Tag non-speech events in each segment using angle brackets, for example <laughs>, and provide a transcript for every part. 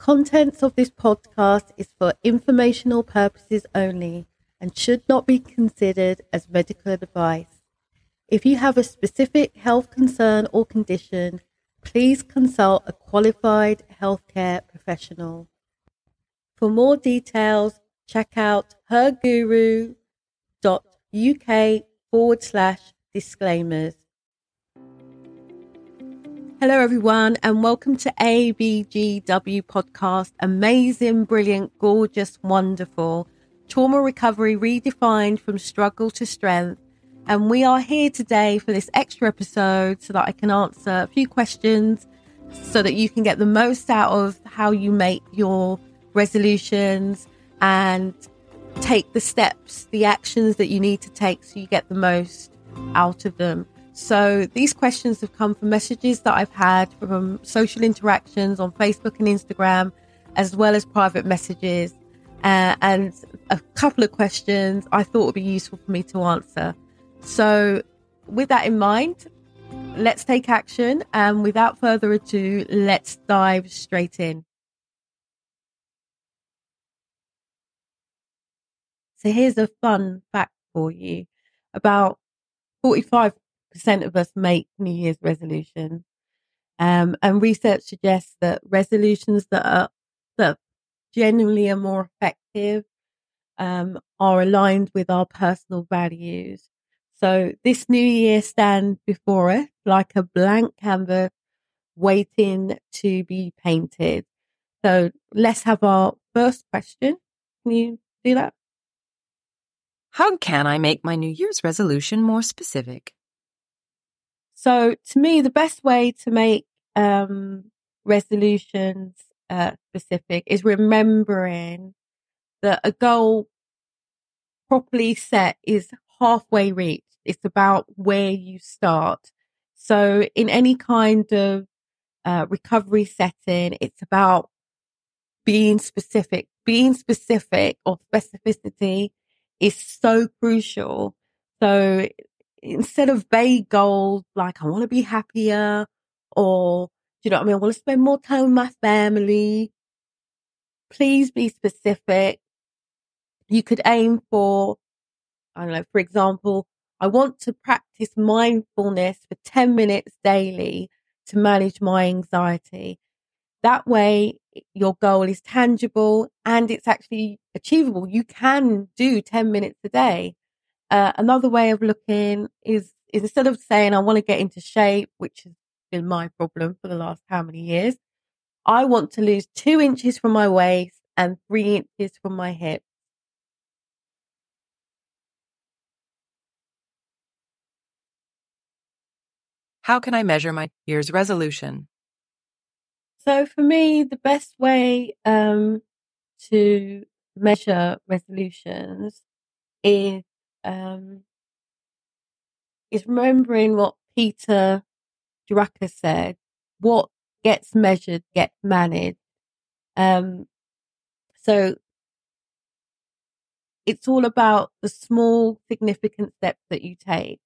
contents of this podcast is for informational purposes only and should not be considered as medical advice. If you have a specific health concern or condition, please consult a qualified healthcare professional. For more details, check out herguru.uk forward slash disclaimers. Hello, everyone, and welcome to ABGW podcast. Amazing, brilliant, gorgeous, wonderful. Trauma recovery redefined from struggle to strength. And we are here today for this extra episode so that I can answer a few questions so that you can get the most out of how you make your resolutions and take the steps, the actions that you need to take so you get the most out of them. So these questions have come from messages that I've had from social interactions on Facebook and Instagram, as well as private messages. Uh, and a couple of questions I thought would be useful for me to answer. So, with that in mind, let's take action. And without further ado, let's dive straight in. So, here's a fun fact for you about 45 percent of us make New Year's resolutions. Um, and research suggests that resolutions that are that generally are more effective um, are aligned with our personal values. So this new year stands before us like a blank canvas waiting to be painted. So let's have our first question. Can you do that? How can I make my New Year's resolution more specific? So to me, the best way to make um, resolutions uh, specific is remembering that a goal properly set is halfway reached. It's about where you start. So in any kind of uh, recovery setting, it's about being specific. Being specific or specificity is so crucial. So instead of vague goals like I want to be happier or you know what I mean? I want to spend more time with my family. Please be specific. You could aim for, I don't know, for example, I want to practice mindfulness for 10 minutes daily to manage my anxiety. That way, your goal is tangible and it's actually achievable. You can do 10 minutes a day. Uh, another way of looking is, is instead of saying, I want to get into shape, which has been my problem for the last how many years, I want to lose two inches from my waist and three inches from my hip. How can I measure my year's resolution? So for me, the best way um, to measure resolutions is um, is remembering what Peter Drucker said. What gets measured gets managed. Um, so it's all about the small, significant steps that you take.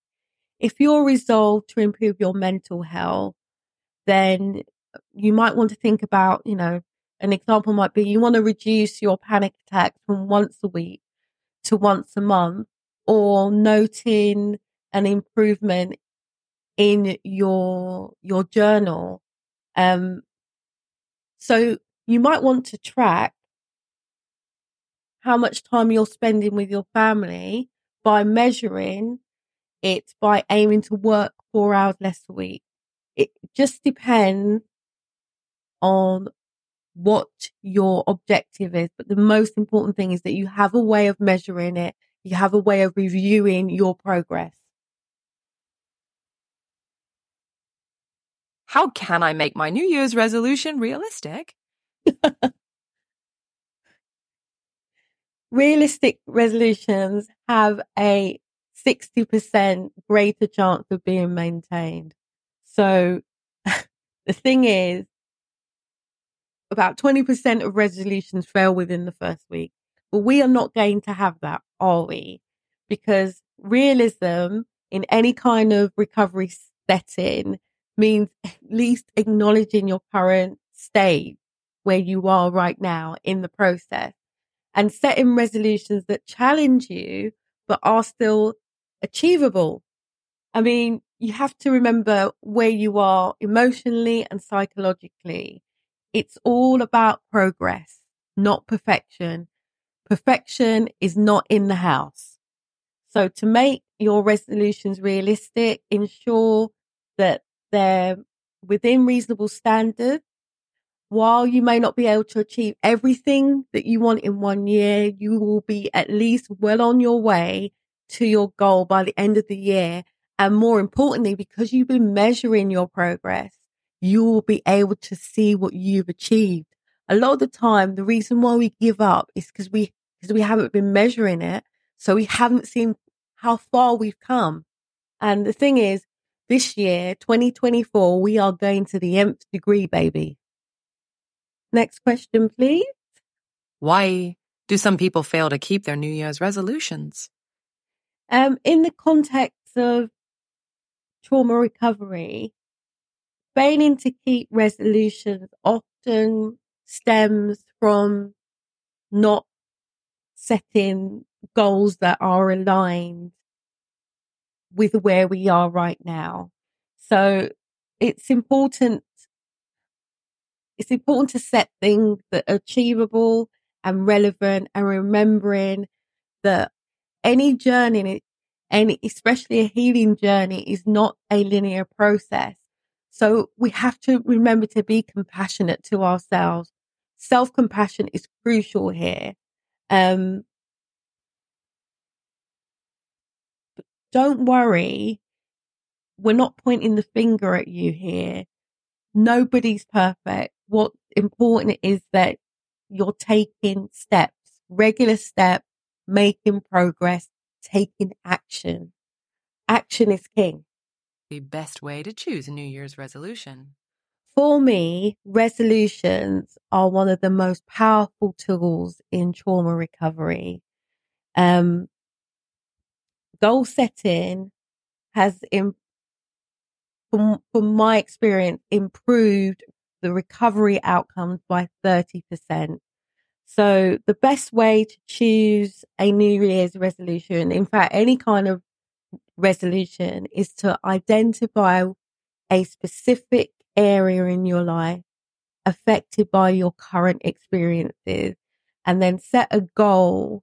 If you're resolved to improve your mental health, then you might want to think about, you know, an example might be you want to reduce your panic attacks from once a week to once a month or noting an improvement in your your journal um so you might want to track how much time you're spending with your family by measuring it by aiming to work 4 hours less a week. It just depends on what your objective is but the most important thing is that you have a way of measuring it you have a way of reviewing your progress. How can I make my New Year's resolution realistic? <laughs> Realistic resolutions have a 60% greater chance of being maintained. So <laughs> the thing is, about 20% of resolutions fail within the first week. But we are not going to have that, are we? Because realism in any kind of recovery setting means <laughs> at least acknowledging your current state where you are right now in the process and setting resolutions that challenge you, but are still achievable. I mean, you have to remember where you are emotionally and psychologically. It's all about progress, not perfection. Perfection is not in the house. So to make your resolutions realistic, ensure that they're within reasonable standards. While you may not be able to achieve everything that you want in one year, you will be at least well on your way to your goal by the end of the year. And more importantly, because you've been measuring your progress, you will be able to see what you've achieved. A lot of the time, the reason why we give up is because we, because we haven't been measuring it. So we haven't seen how far we've come. And the thing is, this year, 2024, we are going to the nth degree, baby. Next question, please. Why do some people fail to keep their New Year's resolutions? Um, in the context of trauma recovery, failing to keep resolutions often stems from not setting goals that are aligned with where we are right now. So it's important. It's important to set things that are achievable and relevant and remembering that any journey, and especially a healing journey is not a linear process. So we have to remember to be compassionate to ourselves. Self compassion is crucial here. Um, don't worry. We're not pointing the finger at you here. Nobody's perfect. What's important is that you're taking steps, regular steps, making progress, taking action. Action is king. The best way to choose a New Year's resolution. For me, resolutions are one of the most powerful tools in trauma recovery. Um, goal setting has, in, from, from my experience, improved the recovery outcomes by 30%. So the best way to choose a New Year's resolution, in fact, any kind of resolution is to identify a specific area in your life affected by your current experiences and then set a goal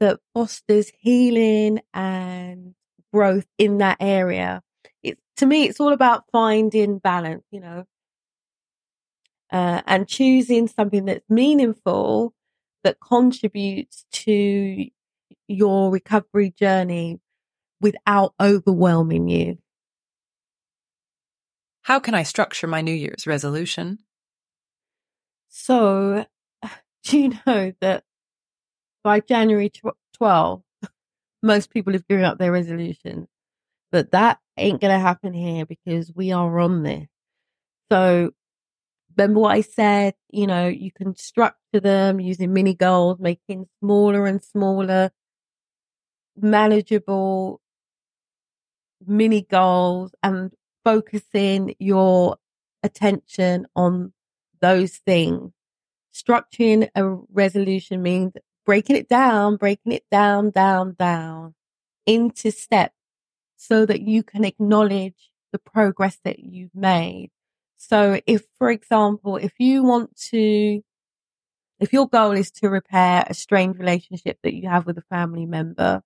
that fosters healing and growth in that area. It's to me, it's all about finding balance, you know, uh, and choosing something that's meaningful that contributes to your recovery journey without overwhelming you. How can I structure my New Year's resolution? So, <laughs> do you know that by January 12, <laughs> most people have given up their resolution. But that ain't going to happen here because we are on this. So remember what I said, you know, you can structure them using mini goals, making smaller and smaller, manageable mini goals and focusing your attention on those things. Structuring a resolution means breaking it down, breaking it down, down, down into steps so that you can acknowledge the progress that you've made. So if, for example, if you want to, if your goal is to repair a strained relationship that you have with a family member,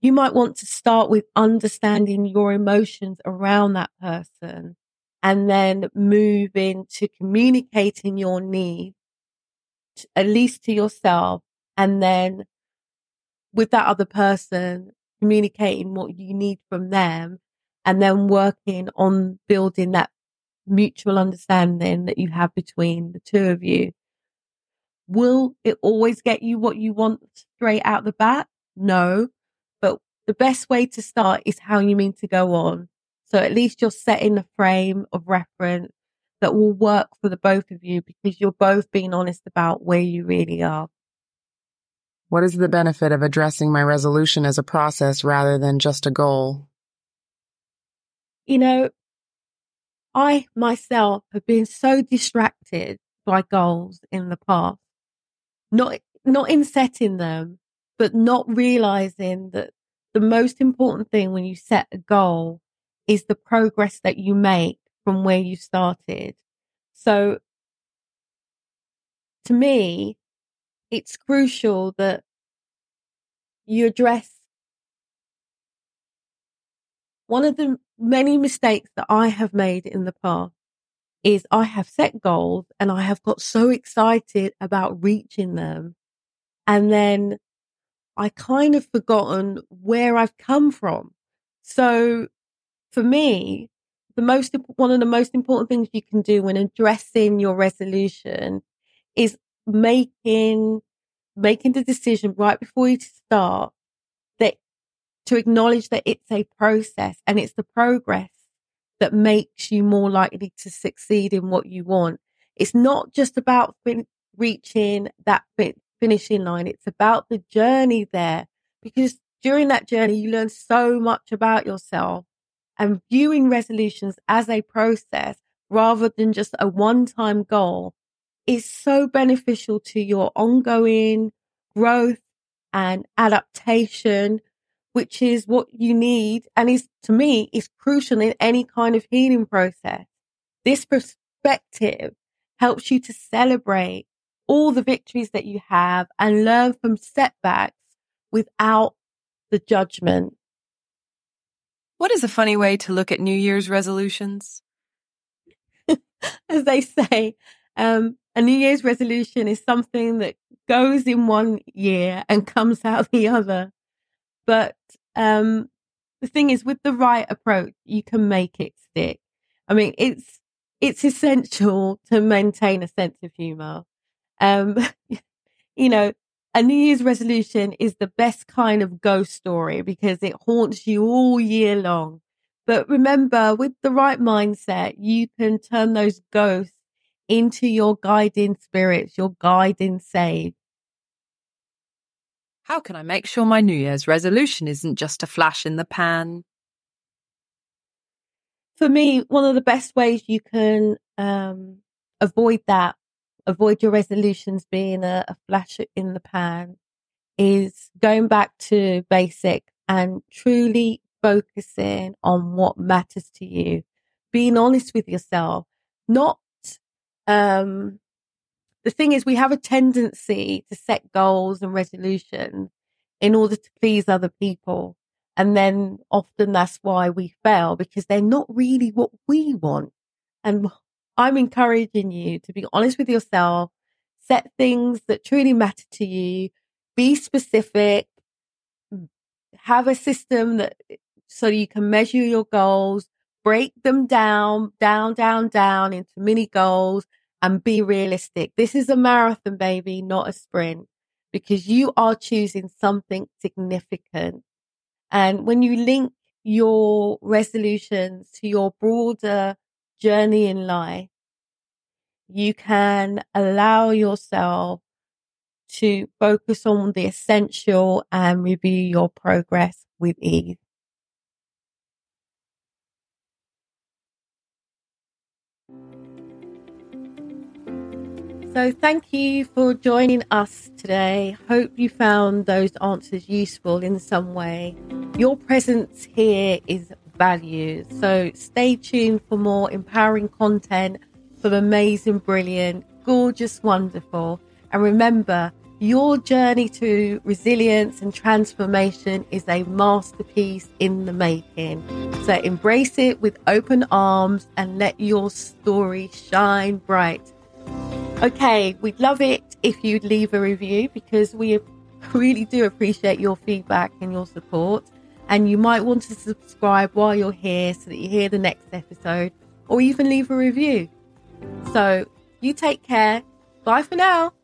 you might want to start with understanding your emotions around that person and then move into communicating your needs at least to yourself and then with that other person communicating what you need from them and then working on building that mutual understanding that you have between the two of you. Will it always get you what you want straight out the bat? No, the best way to start is how you mean to go on. So at least you're setting a frame of reference that will work for the both of you because you're both being honest about where you really are. What is the benefit of addressing my resolution as a process rather than just a goal? You know, I myself have been so distracted by goals in the past. Not, not in setting them, but not realizing that the most important thing when you set a goal is the progress that you make from where you started. So to me, it's crucial that you address one of the many mistakes that I have made in the past is I have set goals and I have got so excited about reaching them. And then I kind of forgotten where I've come from. So for me, the most, one of the most important things you can do when addressing your resolution is making, making the decision right before you start that to acknowledge that it's a process and it's the progress that makes you more likely to succeed in what you want. It's not just about reaching that finishing line. It's about the journey there because during that journey, you learn so much about yourself and viewing resolutions as a process rather than just a one time goal is so beneficial to your ongoing growth and adaptation which is what you need and is to me is crucial in any kind of healing process. This perspective helps you to celebrate all the victories that you have and learn from setbacks without the judgment. What is a funny way to look at New Year's resolutions? <laughs> As they say, um, a New Year's resolution is something that goes in one year and comes out the other. But um, the thing is, with the right approach, you can make it stick. I mean, it's it's essential to maintain a sense of humor. Um, <laughs> you know, a New Year's resolution is the best kind of ghost story because it haunts you all year long. But remember, with the right mindset, you can turn those ghosts into your guiding spirits, your guiding sage. How can I make sure my New Year's resolution isn't just a flash in the pan? For me, one of the best ways you can um, avoid that, avoid your resolutions being a, a flash in the pan, is going back to basic and truly focusing on what matters to you, being honest with yourself, not um, the thing is, we have a tendency to set goals and resolutions in order to please other people. And then often that's why we fail because they're not really what we want. And I'm encouraging you to be honest with yourself, set things that truly matter to you, be specific, have a system that eh, so you can measure your goals, break them down, down, down, down into mini goals and be realistic. This is a marathon, baby, not a sprint, because you are choosing something significant. And when you link your resolutions to your broader journey in life, you can allow yourself to focus on the essential and review your progress with ease. So, thank you for joining us today. Hope you found those answers useful in some way. Your presence here is valued. So, stay tuned for more empowering content from amazing, brilliant, gorgeous, wonderful. And remember, your journey to resilience and transformation is a masterpiece in the making. So, embrace it with open arms and let your story shine bright. Okay, we'd love it if you'd leave a review because we really do appreciate your feedback and your support. And you might want to subscribe while you're here so that you hear the next episode or even leave a review. So you take care. Bye for now.